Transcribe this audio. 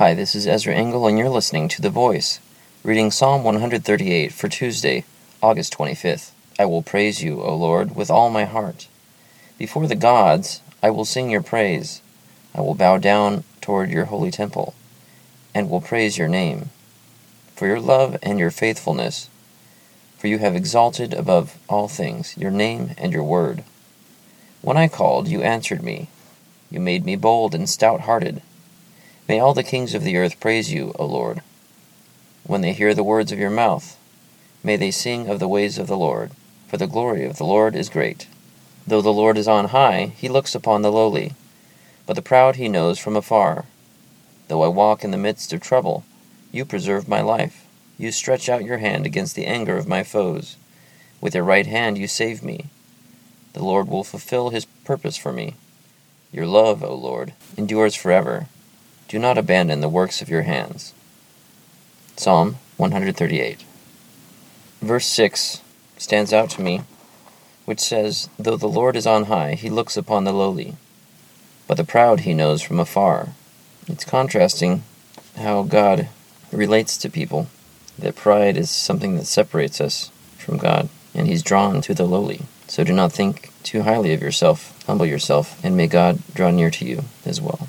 Hi, this is Ezra Engel, and you're listening to The Voice, reading Psalm 138 for Tuesday, August 25th. I will praise you, O Lord, with all my heart. Before the gods, I will sing your praise. I will bow down toward your holy temple, and will praise your name. For your love and your faithfulness, for you have exalted above all things your name and your word. When I called, you answered me. You made me bold and stout hearted. May all the kings of the earth praise you, O Lord. When they hear the words of your mouth, may they sing of the ways of the Lord, for the glory of the Lord is great. Though the Lord is on high, he looks upon the lowly, but the proud he knows from afar. Though I walk in the midst of trouble, you preserve my life. You stretch out your hand against the anger of my foes. With your right hand you save me. The Lord will fulfill his purpose for me. Your love, O Lord, endures forever. Do not abandon the works of your hands. Psalm 138. Verse 6 stands out to me, which says, Though the Lord is on high, he looks upon the lowly, but the proud he knows from afar. It's contrasting how God relates to people, that pride is something that separates us from God, and he's drawn to the lowly. So do not think too highly of yourself, humble yourself, and may God draw near to you as well.